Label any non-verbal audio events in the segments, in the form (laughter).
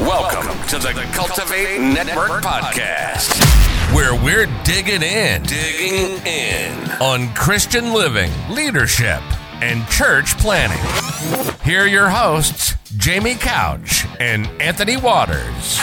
Welcome to the Cultivate Network Podcast, where we're digging in, digging in on Christian living, leadership, and church planning. Here are your hosts, Jamie Couch and Anthony Waters.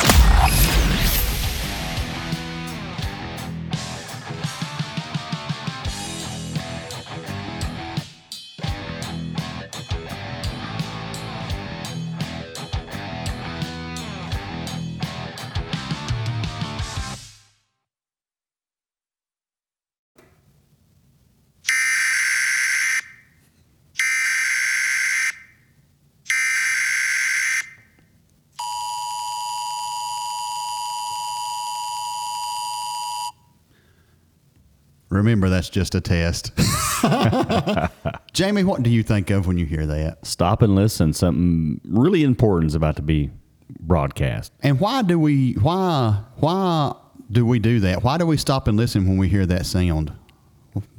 Remember, that's just a test. (laughs) Jamie, what do you think of when you hear that? Stop and listen. Something really important is about to be broadcast. And why do we why why do we do that? Why do we stop and listen when we hear that sound?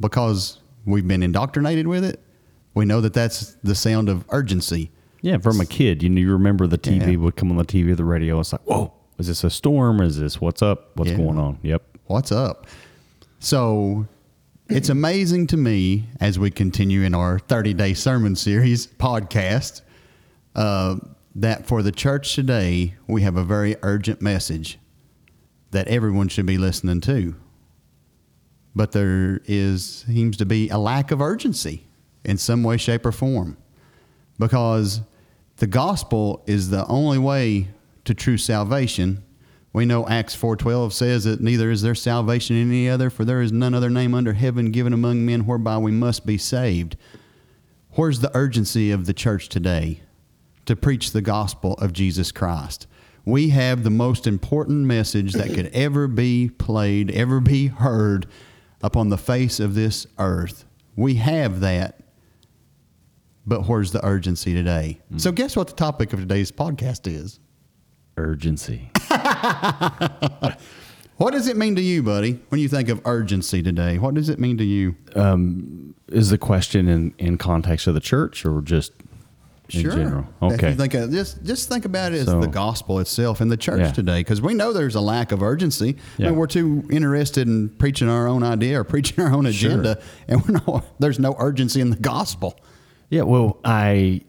Because we've been indoctrinated with it. We know that that's the sound of urgency. Yeah, from a kid, you know, you remember the TV Yeah. would come on the TV or the radio. It's like, whoa, is this a storm? Is this what's up? What's Yeah. going on? Yep. What's up? So it's amazing to me as we continue in our 30 day sermon series podcast uh, that for the church today, we have a very urgent message that everyone should be listening to. But there is seems to be a lack of urgency in some way, shape, or form because the gospel is the only way to true salvation. We know Acts 4:12 says that neither is there salvation in any other for there is none other name under heaven given among men whereby we must be saved. Where's the urgency of the church today to preach the gospel of Jesus Christ? We have the most important message that could (clears throat) ever be played, ever be heard upon the face of this earth. We have that but where's the urgency today? So, mm. guess what the topic of today's podcast is? Urgency. (laughs) What does it mean to you, buddy, when you think of urgency today? What does it mean to you? Um, is the question in, in context of the church or just in general? If Okay. think of, just just think about it as So- the gospel itself in the church Yeah. today, because we know there's a lack of urgency. I Yeah. mean, we're too interested in preaching our own idea or (laughs) preaching our own agenda, and we're not, (laughs) there's no urgency in the gospel. Yeah, well, I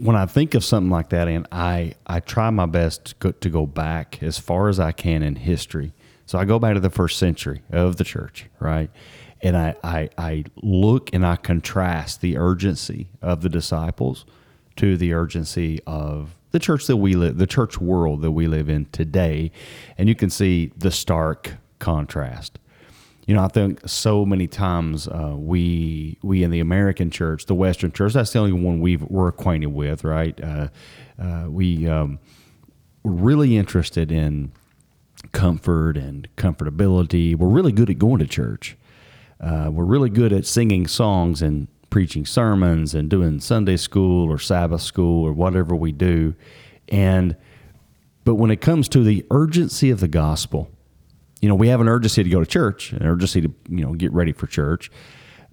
when I think of something like that, and I I try my best to go, to go back as far as I can in history. So I go back to the first century of the church, right? And I I, I look and I contrast the urgency of the disciples to the urgency of the church that we live, the church world that we live in today, and you can see the stark contrast. You know, I think so many times uh, we we in the American church, the Western church, that's the only one we we're acquainted with, right? Uh, uh, we um, we're really interested in comfort and comfortability. We're really good at going to church. Uh, we're really good at singing songs and preaching sermons and doing Sunday school or Sabbath school or whatever we do. And but when it comes to the urgency of the gospel, you know, we have an urgency to go to church, an urgency to you know get ready for church,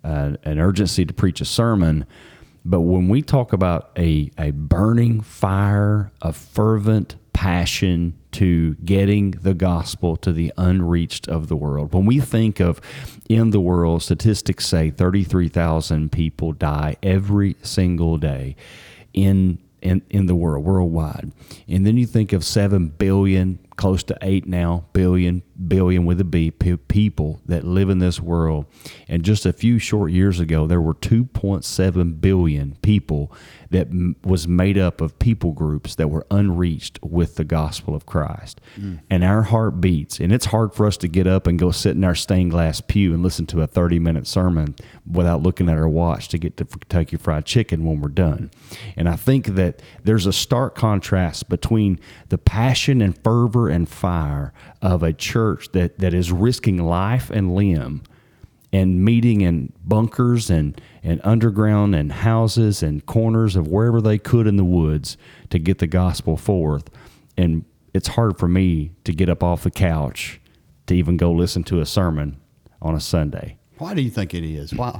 uh, an urgency to preach a sermon. But when we talk about a a burning fire, a fervent passion to getting the gospel to the unreached of the world, when we think of in the world, statistics say thirty three thousand people die every single day in in, in the world worldwide and then you think of 7 billion close to 8 now billion billion with a b people that live in this world. And just a few short years ago there were 2.7 billion people that m- was made up of people groups that were unreached with the gospel of Christ. Mm. And our heart beats and it's hard for us to get up and go sit in our stained glass pew and listen to a 30 minute sermon without looking at our watch to get to Kentucky Fried Chicken when we're done. And I think that there's a stark contrast between the passion and fervor and fire of a church that, that is risking life and limb and meeting in bunkers and, and underground and houses and corners of wherever they could in the woods to get the gospel forth. And it's hard for me to get up off the couch to even go listen to a sermon on a Sunday. Why do you think it is? Why,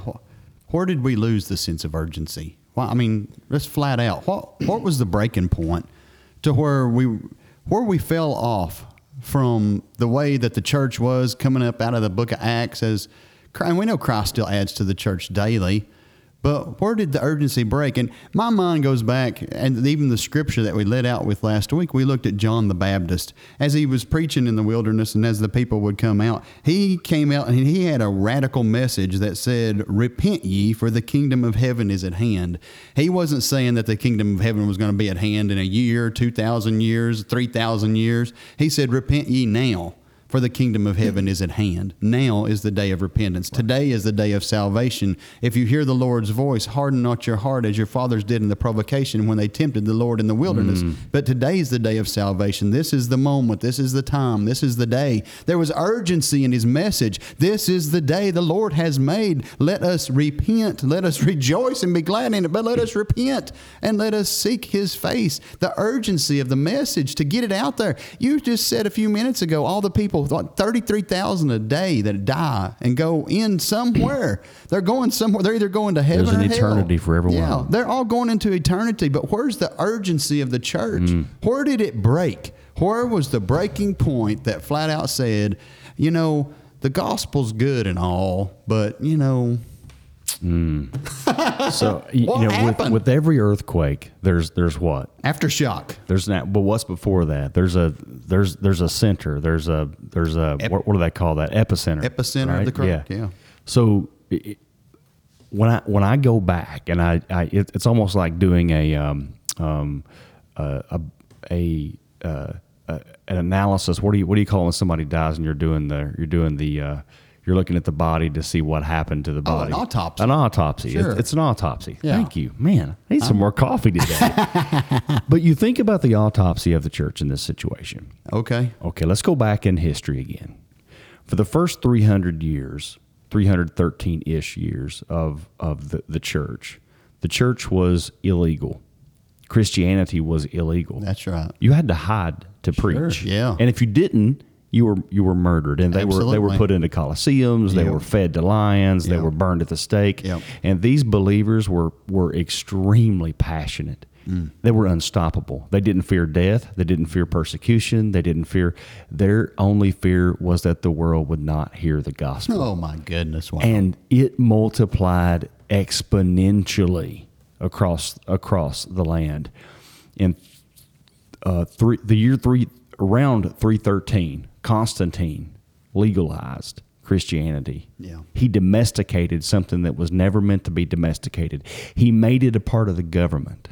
where did we lose the sense of urgency? Why, I mean, just flat out, what what was the breaking point to where we where we fell off from the way that the church was coming up out of the book of Acts as and we know Christ still adds to the church daily. But where did the urgency break? And my mind goes back, and even the scripture that we let out with last week, we looked at John the Baptist as he was preaching in the wilderness, and as the people would come out, he came out and he had a radical message that said, Repent ye, for the kingdom of heaven is at hand. He wasn't saying that the kingdom of heaven was going to be at hand in a year, 2,000 years, 3,000 years. He said, Repent ye now for the kingdom of heaven is at hand. Now is the day of repentance. Today is the day of salvation. If you hear the Lord's voice, harden not your heart as your fathers did in the provocation when they tempted the Lord in the wilderness. Mm. But today is the day of salvation. This is the moment. This is the time. This is the day. There was urgency in his message. This is the day the Lord has made. Let us repent. Let us rejoice and be glad in it. But let us repent and let us seek his face. The urgency of the message to get it out there. You just said a few minutes ago, all the people people, like 33,000 a day that die and go in somewhere. (clears throat) They're going somewhere. They're either going to heaven There's an eternity hell. for everyone. Yeah, they're all going into eternity. But where's the urgency of the church? Mm. Where did it break? Where was the breaking point that flat out said, you know, the gospel's good and all, but, you know, Mm. (laughs) so you, you know, with, with, every earthquake, there's there's what aftershock. There's that. But what's before that? There's a there's there's a center. There's a there's a Ep- what, what, do they call that? Epicenter. Epicenter right? of the crowd. Yeah. yeah. So it, when I when I go back and I, I it, it's almost like doing a um, um, uh, a a, uh, uh, an analysis. What do you what do you call when somebody dies and you're doing the you're doing the uh, you're looking at the body to see what happened to the body. Oh, an autopsy. An autopsy. Sure. It's, it's an autopsy. Yeah. Thank you. Man, I need some uh-huh. more coffee today. (laughs) but you think about the autopsy of the church in this situation. Okay. Okay, let's go back in history again. For the first 300 years, 313 ish years of, of the, the church, the church was illegal. Christianity was illegal. That's right. You had to hide to sure, preach. Yeah. And if you didn't, you were you were murdered, and they Absolutely. were they were put into coliseums. They yep. were fed to lions. They were burned at the stake. Yep. And these believers were were extremely passionate. Mm. They were unstoppable. They didn't fear death. They didn't fear persecution. They didn't fear. Their only fear was that the world would not hear the gospel. Oh my goodness! Wow. And it multiplied exponentially across across the land. In uh, three, the year three around three thirteen, Constantine legalized Christianity. Yeah. He domesticated something that was never meant to be domesticated. He made it a part of the government.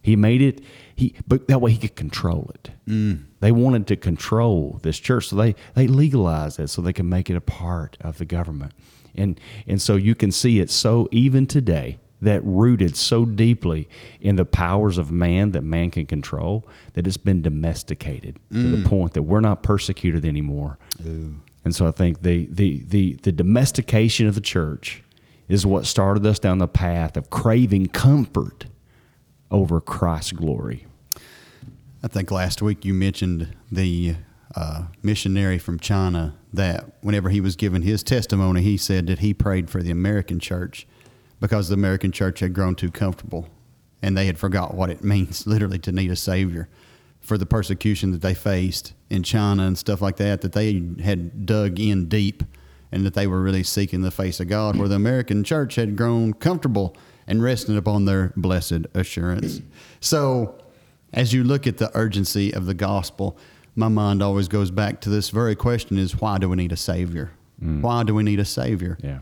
He made it he but that way he could control it. Mm. They wanted to control this church, so they they legalized it so they can make it a part of the government. And and so you can see it so even today that rooted so deeply in the powers of man that man can control that it's been domesticated mm. to the mm. point that we're not persecuted anymore. Ooh. And so I think the, the, the, the domestication of the church is what started us down the path of craving comfort over Christ's glory. I think last week you mentioned the uh, missionary from China that whenever he was giving his testimony, he said that he prayed for the American church because the American church had grown too comfortable and they had forgot what it (laughs) means literally to need a savior for the persecution that they faced in China and stuff like that that they had dug in deep and that they were really seeking the face of God where the American church had grown comfortable and resting upon their blessed assurance. So as you look at the urgency of the gospel, my mind always goes back to this very question is why do we need a savior? Mm. Why do we need a savior? Yeah.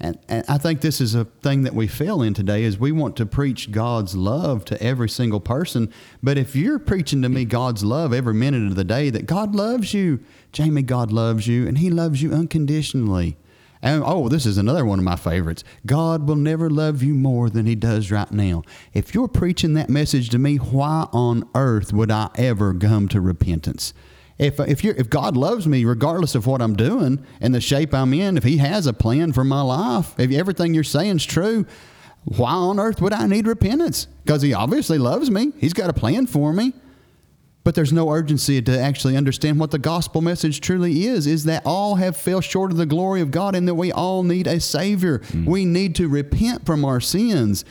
And, and I think this is a thing that we fail in today is we want to preach God's love to every single person. But if you're preaching to me God's love every minute of the day, that God loves you, Jamie, God loves you, and He loves you unconditionally. And oh, this is another one of my favorites. God will never love you more than He does right now. If you're preaching that message to me, why on earth would I ever come to repentance? If if you if God loves me regardless of what I'm doing and the shape I'm in, if He has a plan for my life, if everything you're saying is true, why on earth would I need repentance? Because He obviously loves me. He's got a plan for me. But there's no urgency to actually understand what the gospel message truly is is that all have fell short of the glory of God and that we all need a savior. Hmm. We need to repent from our sins.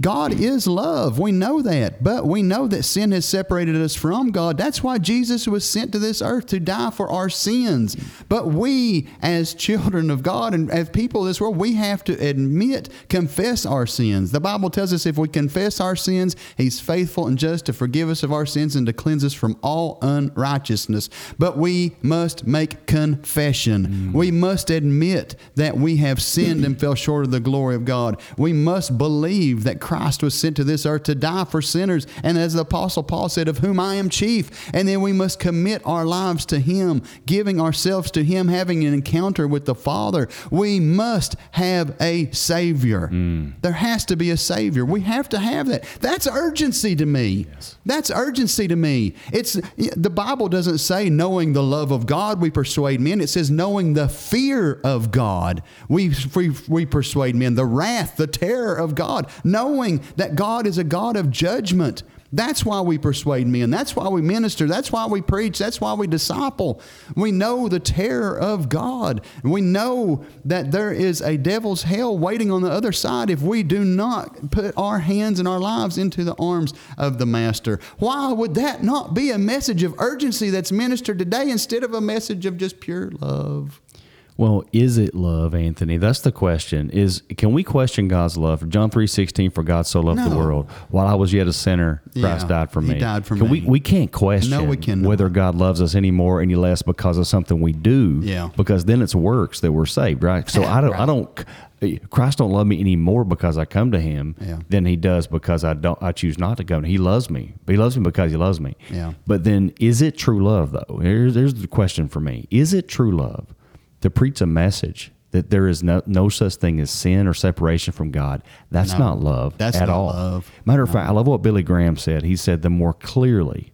God is love. We know that. But we know that sin has separated us from God. That's why Jesus was sent to this earth to die for our sins. But we as children of God and as people of this world, we have to admit, confess our sins. The Bible tells us if we confess our sins, he's faithful and just to forgive us of our sins and to cleanse us from all unrighteousness. But we must make confession. Mm. We must admit that we have sinned and fell short of the glory of God. We must believe that Christ was sent to this earth to die for sinners. And as the Apostle Paul said, of whom I am chief. And then we must commit our lives to Him, giving ourselves to Him, having an encounter with the Father. We must have a Savior. Mm. There has to be a Savior. We have to have that. That's urgency to me. That's urgency to me. It's the Bible doesn't say knowing the love of God we persuade men. It says knowing the fear of God we we, we persuade men. The wrath, the terror of God, knowing that God is a God of judgment. That's why we persuade men. That's why we minister. That's why we preach. That's why we disciple. We know the terror of God. We know that there is a devil's hell waiting on the other side if we do not put our hands and our lives into the arms of the Master. Why would that not be a message of urgency that's ministered today instead of a message of just pure love? Well, is it love, Anthony? That's the question. Is can we question God's love? John three sixteen, for God so loved the world. While I was yet a sinner, Christ Yeah, died for me. he died for Can We, me. we can't question No, we cannot. whether God loves us any more, any less because of something we do. Yeah. Because then it's works that we're saved, right? So I don't I don't eh, Christ don't love me any more because I come to him Yeah. than he does because I don't I choose not to come. He loves me. He loves me because he loves me. Yeah. But then is it true love though? Here's, here's the question for me. Is it true love to preach a message that there is no, no such thing as sin or separation from God? That's No, not love that's at not all. love. Matter of fact, I love what Billy Graham said. He said the more clearly,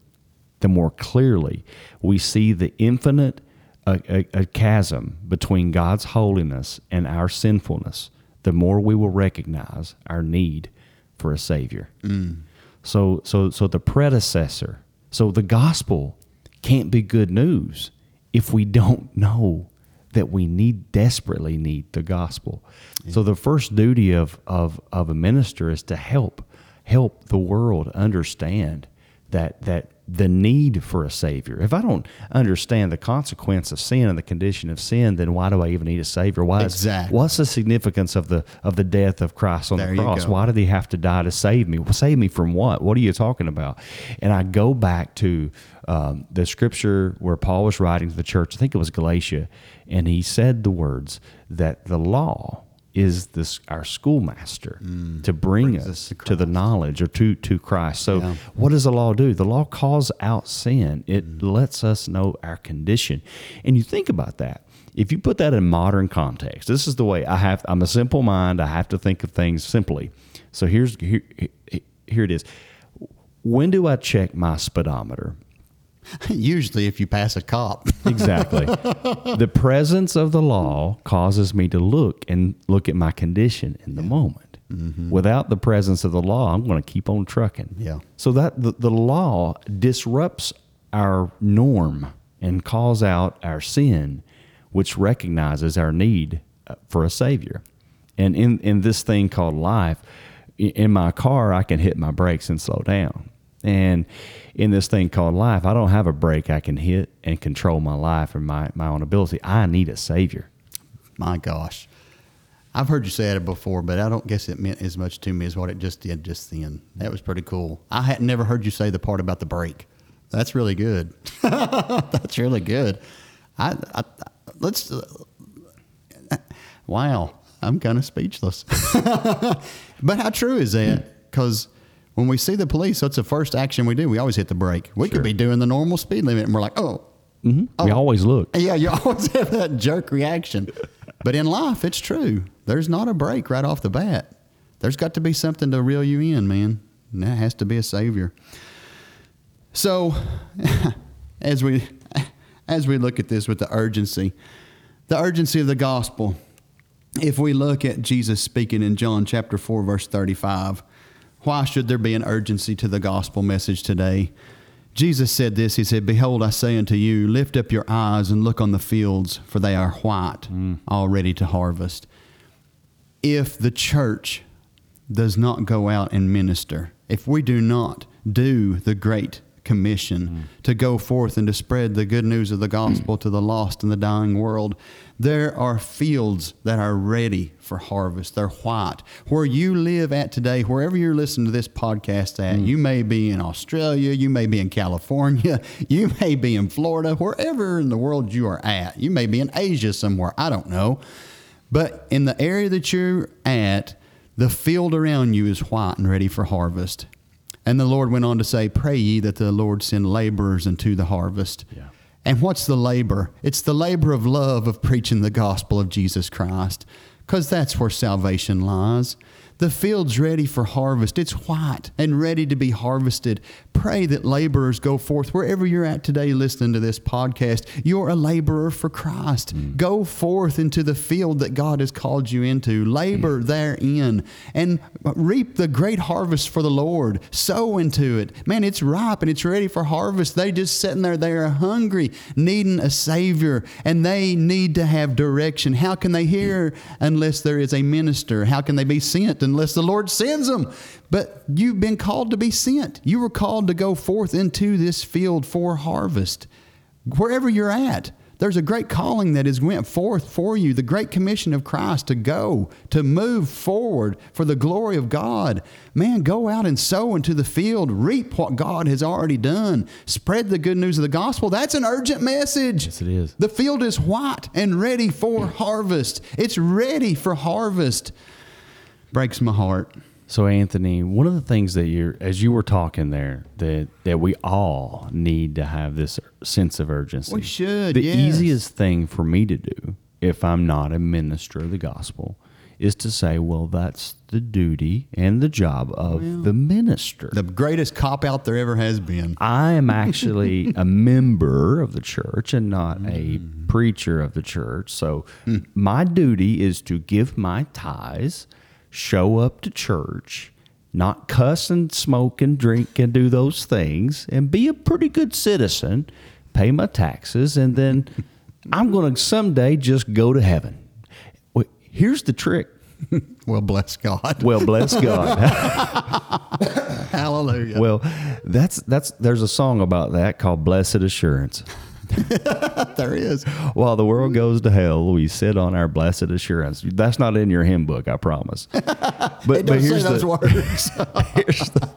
the more clearly we see the infinite a, a, a chasm between God's holiness and our sinfulness, the more we will recognize our need for a Savior. Mm. So, so, so the predecessor, so the gospel can't be good news if we don't (laughs) know that we need desperately need the gospel. So the first duty of, of, of a minister is to help help the world understand that that the need for a savior. If I don't understand the consequence of sin and the condition of sin, then why do I even need a savior? Why is- Exactly. what's the significance of the of the death of Christ on There the cross? Why did he have to die to save me? Save me from what? What are you talking about? And I go back to um, the scripture where Paul was writing to the church. I think it was Galatia, and he said the words that the law is this our schoolmaster to bring Mm. Us us to to the knowledge or to to Christ. So Yeah. what does the law do? The law calls out sin. It Mm. lets us know our condition. And you think about that. If you put that in modern context, this is the way I have I'm a simple mind. I have to think of things simply. So here's here, here it is. When do I check my speedometer? (laughs) Usually, if you pass a cop. (laughs) Exactly. the presence of the law causes me to look and look at my condition in the moment. Without the presence of the law, I'm going to keep on trucking. Yeah. So that the, the law disrupts our norm and calls out our sin, which recognizes our need uh, for a savior. And in, in this thing called life, in my car, I can hit my brakes and slow down. And in this thing called life, I don't have a brake I can hit and control my life and my, my own ability. I need a savior. My gosh. I've heard you say it before, but I don't guess it meant as much to me as what it just did just then. That was pretty cool. I had never heard you say the part about the brake. That's really good. (laughs) That's really good. I, I let's. wow, I'm kind of speechless. (laughs) but how true is that? Because when we see the police, that's the first action we do. We always hit the brake. We could be doing the normal speed limit, and we're like, oh, mm-hmm. oh. We always look. yeah, you (laughs) always have that jerk reaction. But in life, it's true. There's not a brake right off the bat. There's got to be something to reel you in, man. And that has to be a savior. So, (laughs) as we (laughs) as we look at this with the urgency, the urgency of the gospel. If we look at Jesus speaking in John chapter 4 verse 35, why should there be an urgency to the gospel message today? Jesus said this He said, Behold, I say unto you, lift up your eyes and look on the fields, for they are white, mm. all ready to harvest. If the church does not go out and minister, if we do not do the great commission to go forth and to spread the good news of the gospel to the lost and the dying world, there are fields that are ready for harvest. They're white. Where you live at today, wherever you're listening to this podcast at, mm. you may be in Australia, you may be in California, (laughs) you may be in Florida, wherever in the world you are at. You may be in Asia somewhere. I don't know. But in the area that you're at, the field around you is white and ready for harvest. And the Lord went on to say, Pray ye that the Lord send laborers into the harvest. Yeah. And what's the labor? It's the labor of love of preaching the gospel of Jesus Christ, because that's where salvation lies. The field's ready for harvest. It's white and ready to be harvested. Pray that laborers go forth wherever you're at today listening to this podcast. You're a laborer for Christ. Hmm. Go forth into the field that God has called you into. Labor hmm. therein and reap the great harvest for the Lord. Sow into it. Man, it's ripe and it's ready for harvest. They just sitting there, they are hungry, needing a Savior, and they need to have direction. How can they hear unless there is a minister? How can they be sent unless the Lord sends them? But you've been called to be sent. You were called to go forth into this field for harvest. Wherever you're at, there's a great calling that is went forth for you, the great commission of Christ to go, to move forward for the glory of God. Man, go out and sow into the field, reap what God has already done, spread the good news of the gospel. That's an urgent message. Yes, it is. The field is white and ready for harvest. It's ready for harvest. Breaks my heart. So Anthony, one of the things that you're as you were talking there that that we all need to have this sense of urgency. We should, The yes. easiest thing for me to do if I'm not a minister of the gospel is to say, well, that's the duty and the job of the minister. The greatest cop out there ever has been. I am actually (laughs) a member of the church and not a mm. preacher of the church. So my duty is to give my tithes, show up to church, not cuss and smoke and drink and do those things, and be a pretty good citizen, pay my taxes, and then (laughs) I'm going to someday just go to heaven. Here's the trick. (laughs) Well, bless God. Well, bless God. (laughs) Hallelujah. well, that's that's there's a song about that called "Blessed Assurance." (laughs) there is. While the world goes to hell, we sit on our blessed assurance. That's not in your hymn book, I promise. (laughs) But, doesn't say those words. (laughs) here's the,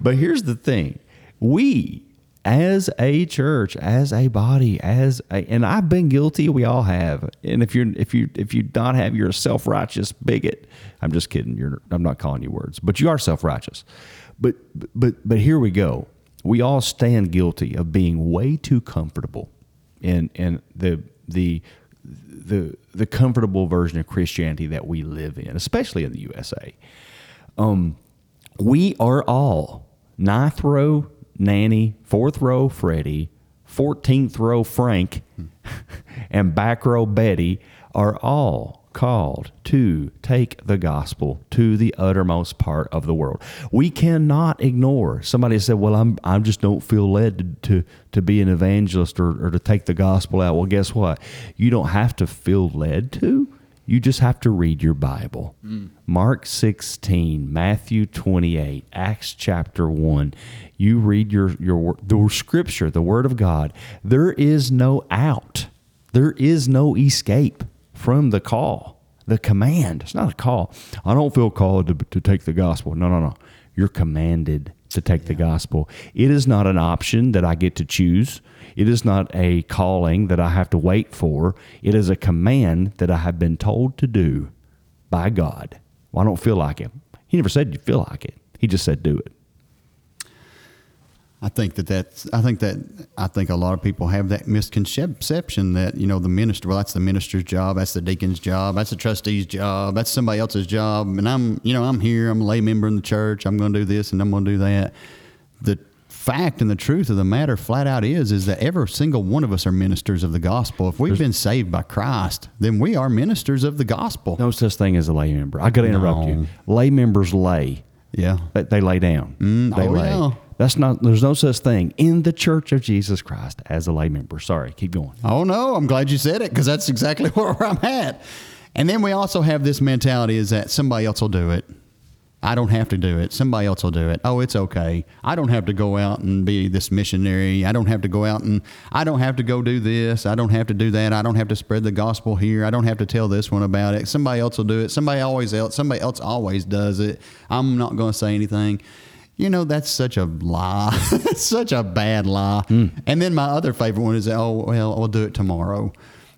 but here's the thing: we, as a church, as a body, as a, and I've been guilty. We all have. And if you're if you if you don't have, you're a self righteous bigot. I'm just kidding. You're I'm not calling you words, but you are self righteous. But but but here we go. We all stand guilty of being way too comfortable in in the the the the comfortable version of Christianity that we live in, especially in the USA. Um, we are all ninth row Nanny, fourth row Freddie, fourteenth row Frank, (laughs) and back row Betty are all called to take the gospel to the uttermost part of the world. We cannot ignore. Somebody said, "Well, I'm I just don't feel led to to, to be an evangelist or, or to take the gospel out." Well, guess what? You don't have to feel led to. You just have to read your Bible. Mm. Mark 16, Matthew 28, Acts chapter 1. You read your, your the scripture, the word of God. There is no out. There is no escape from the call, the command. It's not a call. I don't feel called to, to take the gospel. No, no, no. You're commanded to take the gospel. It is not an option that I get to choose. It is not a calling that I have to wait for. It is a command that I have been told to do by God. Well, I don't feel like it. He never said you feel like it. He just said do it. I think that that's. I think that. I think a lot of people have that misconception that you know the minister. Well, that's the minister's job. That's the deacon's job. That's the trustee's job. That's somebody else's job. And I'm, you know, I'm here. I'm a lay member in the church. I'm going to do this and I'm going to do that. The fact and the truth of the matter, flat out, is is that every single one of us are ministers of the gospel. If we've been saved by Christ, then we are ministers of the gospel. No such thing as a lay member. I got to interrupt No. you. Lay members lay. Yeah. They, they lay down. Mm, they oh, lay. yeah. That's not. There's no such thing in the Church of Jesus Christ as a lay member. Sorry, keep going. Oh no, I'm glad you said it because that's exactly (laughs) where I'm at. And then we also have this mentality is that somebody else will do it. I don't have to do it. Somebody else will do it. Oh, it's okay. I don't have to go out and be this missionary. I don't have to go out and I don't have to go do this. I don't have to do that. I don't have to spread the gospel here. I don't have to tell this one about it. Somebody else will do it. Somebody always else. Somebody else always does it. I'm not going to say anything. You know, that's such a lie. (laughs) such a bad lie. Hmm. And then my other favorite one is, oh, well, we'll do it tomorrow.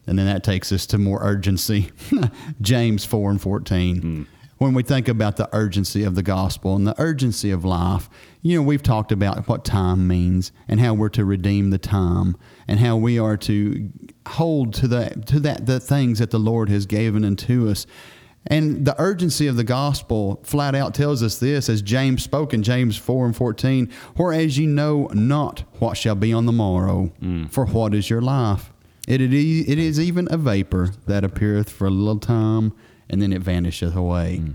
And then that takes us to more urgency. (laughs) James 4 and 14. Hmm. When we think about the urgency of the gospel and the urgency of life, you know, we've talked about what time means and how we're to redeem the time and how we are to hold to the to that the things that the Lord has given unto us. And the urgency of the gospel flat out tells us this, as James spoke in James 4 and 14, whereas you know not what shall be on the morrow, mm. for what is your life? It, it, is, it is even a vapor that appeareth for a little time, and then it vanisheth away. Mm.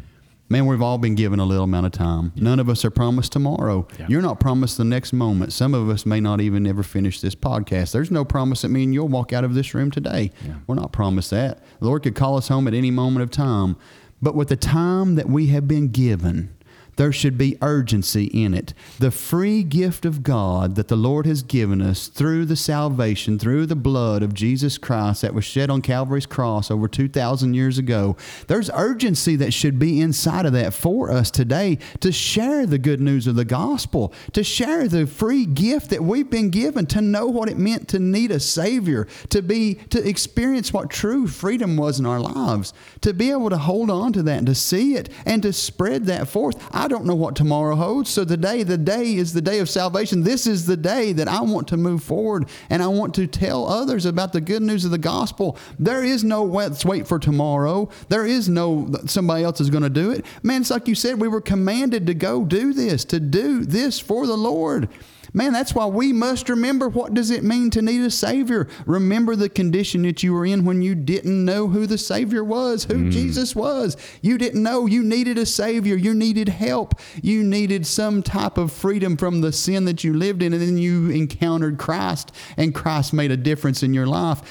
Man, we've all been given a little amount of time. None of us are promised tomorrow. Yeah. You're not promised the next moment. Some of us may not even ever finish this podcast. There's no promise that me and you'll walk out of this room today. We're not promised that. The Lord could call us home at any moment of time. But with the time that we have been given, there should be urgency in it. The free gift of God that the Lord has given us through the salvation, through the blood of Jesus Christ that was shed on Calvary's cross over 2,000 years ago, there's urgency that should be inside of that for us today to share the good news of the gospel, to share the free gift that we've been given, to know what it meant to need a Savior, to be, to experience what true freedom was in our lives, to be able to hold on to that and to see it and to spread that forth. I don't know what tomorrow holds. So today, the day is the day of salvation. This is the day that I want to move forward and I want to tell others about the good news of the gospel. There is no let's wait for tomorrow. There is no somebody else is going to do it. Man, it's like you said, we were commanded to go do this, to do this for the Lord. Man, that's why we must remember what does it mean to need a savior. Remember the condition that you were in when you didn't know who the savior was, who mm. Jesus was. You didn't know you needed a savior. You needed help. You needed some type of freedom from the sin that you lived in and then you encountered Christ and Christ made a difference in your life.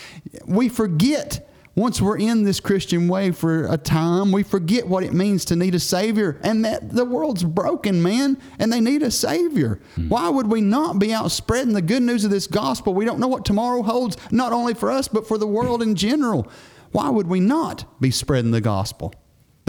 We forget once we're in this Christian way for a time, we forget what it means to need a Savior and that the world's broken, man, and they need a Savior. Hmm. Why would we not be out spreading the good news of this gospel? We don't know what tomorrow holds, not only for us, but for the world in general. Why would we not be spreading the gospel?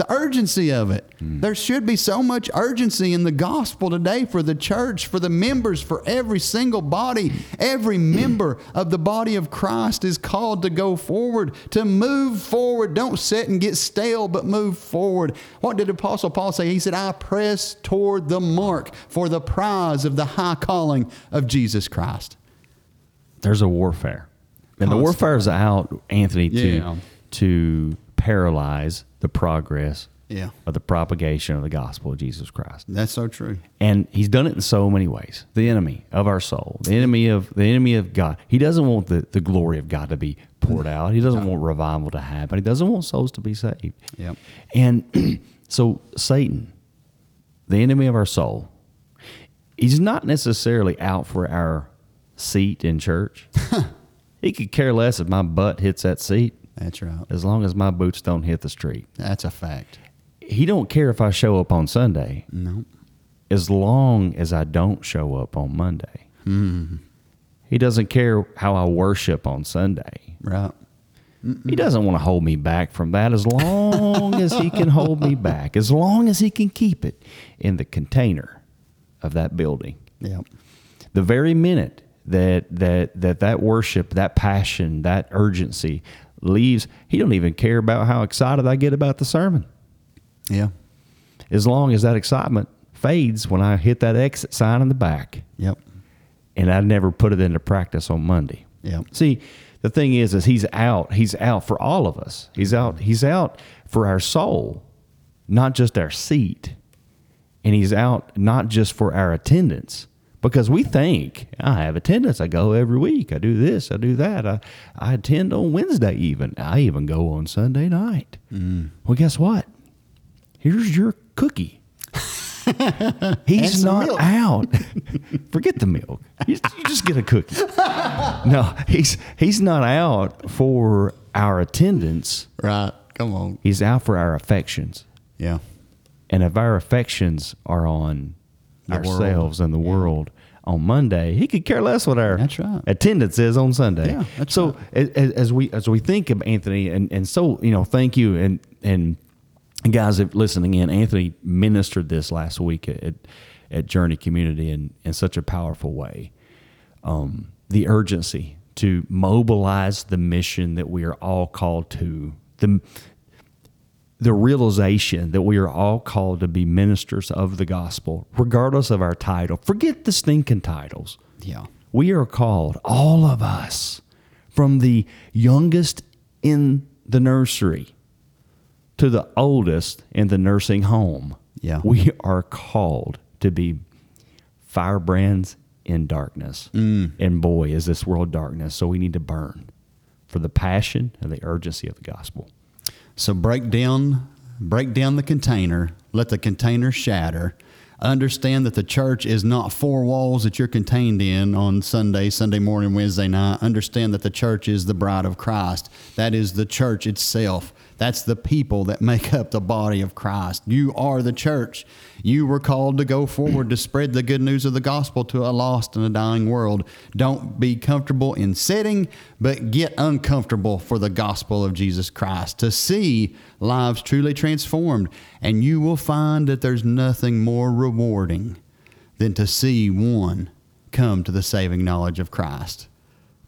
The urgency of it. Hmm. There should be so much urgency in the gospel today for the church, for the members, for every single body. Every (clears throat) member of the body of Christ is called to go forward, to move forward. Don't sit and get stale, but move forward. What did Apostle Paul say? He said, I press toward the mark for the prize of the high calling of Jesus Christ. There's a warfare, and the warfare is out, Anthony, to Yeah. to paralyze the progress Yeah. of the propagation of the gospel of Jesus Christ. That's so true. And he's done it in so many ways. The enemy of our soul, the enemy of the enemy of God. He doesn't want the, the glory of God to be poured out. He doesn't want revival to happen. He doesn't want souls to be saved. Yep. And (clears throat) so Satan, the enemy of our soul, he's not necessarily out for our seat in church. (laughs) he could care less if my butt hits that seat That's right. as long as my boots don't hit the street. That's a fact. He don't care if I show up on Sunday No. as long as I don't show up on Monday. Mm-hmm. He doesn't care how I worship on Sunday. Right. He doesn't want to hold me back from that as long as he can hold me back, as long as he can keep it in the container of that building. Yep. The very minute that that that that worship, that passion, that urgency leaves, he don't even care about how excited I get about the sermon. Yeah. As long as that excitement fades when I hit that exit sign in the back. Yep. and I never put it into practice on Monday. Yep. See, the thing is, is he's out. He's out for all of us. He's out. He's out for our soul, not just our seat, and he's out not just for our attendance. Because we think I have attendance. I go every week. I do this. I do that. I, I attend on Wednesday even. I even go on Sunday night. Mm. Well, guess what? Here's your cookie. (laughs) He's not milk. out. (laughs) Forget the milk. You, you just get a cookie. (laughs) no, he's he's not out for our attendance. Right. Come on. He's out for our affections. Yeah. And if our affections are on The ourselves world. and the world on Monday, he could care less what our right. attendance is on Sunday. Yeah, that's so as, as we as we think of Anthony, and, and so you know, thank you and and guys listening in. Anthony ministered this last week at at Journey Community in in such a powerful way. Um, the urgency to mobilize the mission that we are all called to. The the realization that we are all called to be ministers of the gospel, regardless of our title. Forget the stinking titles. Yeah. We are called, all of us, from the youngest in the nursery to the oldest in the nursing home. Yeah. We are called to be firebrands in darkness. Mm. And boy, is this world darkness. So we need to burn for the passion and the urgency of the gospel. So break down break down the container, let the container shatter. Understand that the church is not four walls that you're contained in on Sunday, Sunday morning, Wednesday night. Understand that the church is the bride of Christ. That is the church itself. That's the people that make up the body of Christ. You are the church. You were called to go forward to spread the good news of the gospel to a lost and a dying world. Don't be comfortable in sitting, but get uncomfortable for the gospel of Jesus Christ to see lives truly transformed. And you will find that there's nothing more rewarding than to see one come to the saving knowledge of Christ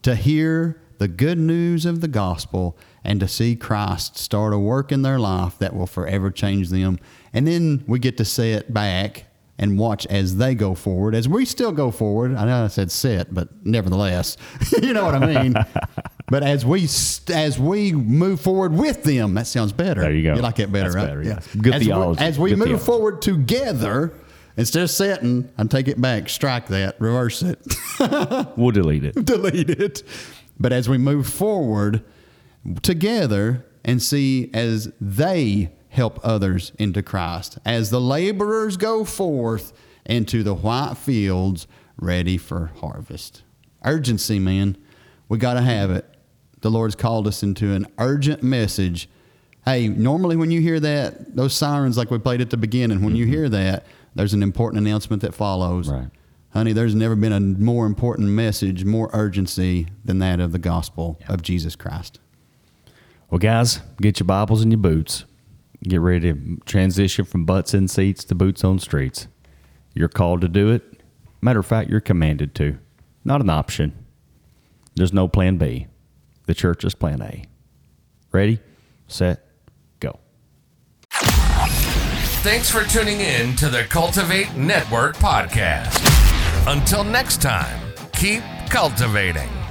to hear the good news of the gospel and to see Christ start a work in their life that will forever change them. And then we get to sit back and watch as they go forward, as we still go forward. I know I said sit, but nevertheless, (laughs) you know what I mean. (laughs) but as we as we move forward with them, that sounds better. There you go. You like it better, That's right? better, yes. Good as we- theology. as we Good move theology. forward together, instead of sitting, I take it back, strike that, reverse it. (laughs) We'll delete it. delete it. But as we move forward together and see as they help others into Christ, as the laborers go forth into the white fields ready for harvest. Urgency, man. We got to have it. The Lord's called us into an urgent message. Hey, normally when you hear that, those sirens like we played at the beginning, when you mm-hmm. hear that, there's an important announcement that follows. Right. Honey, there's never been a more important message, more urgency than that of the gospel of Jesus Christ. Well, guys, get your Bibles and your boots. Get ready to transition from butts in seats to boots on streets. You're called to do it. Matter of fact, you're commanded to. Not an option. There's no plan B. The church is plan A. Ready, set, go. Thanks for tuning in to the Cultivate Network podcast. Until next time, keep cultivating.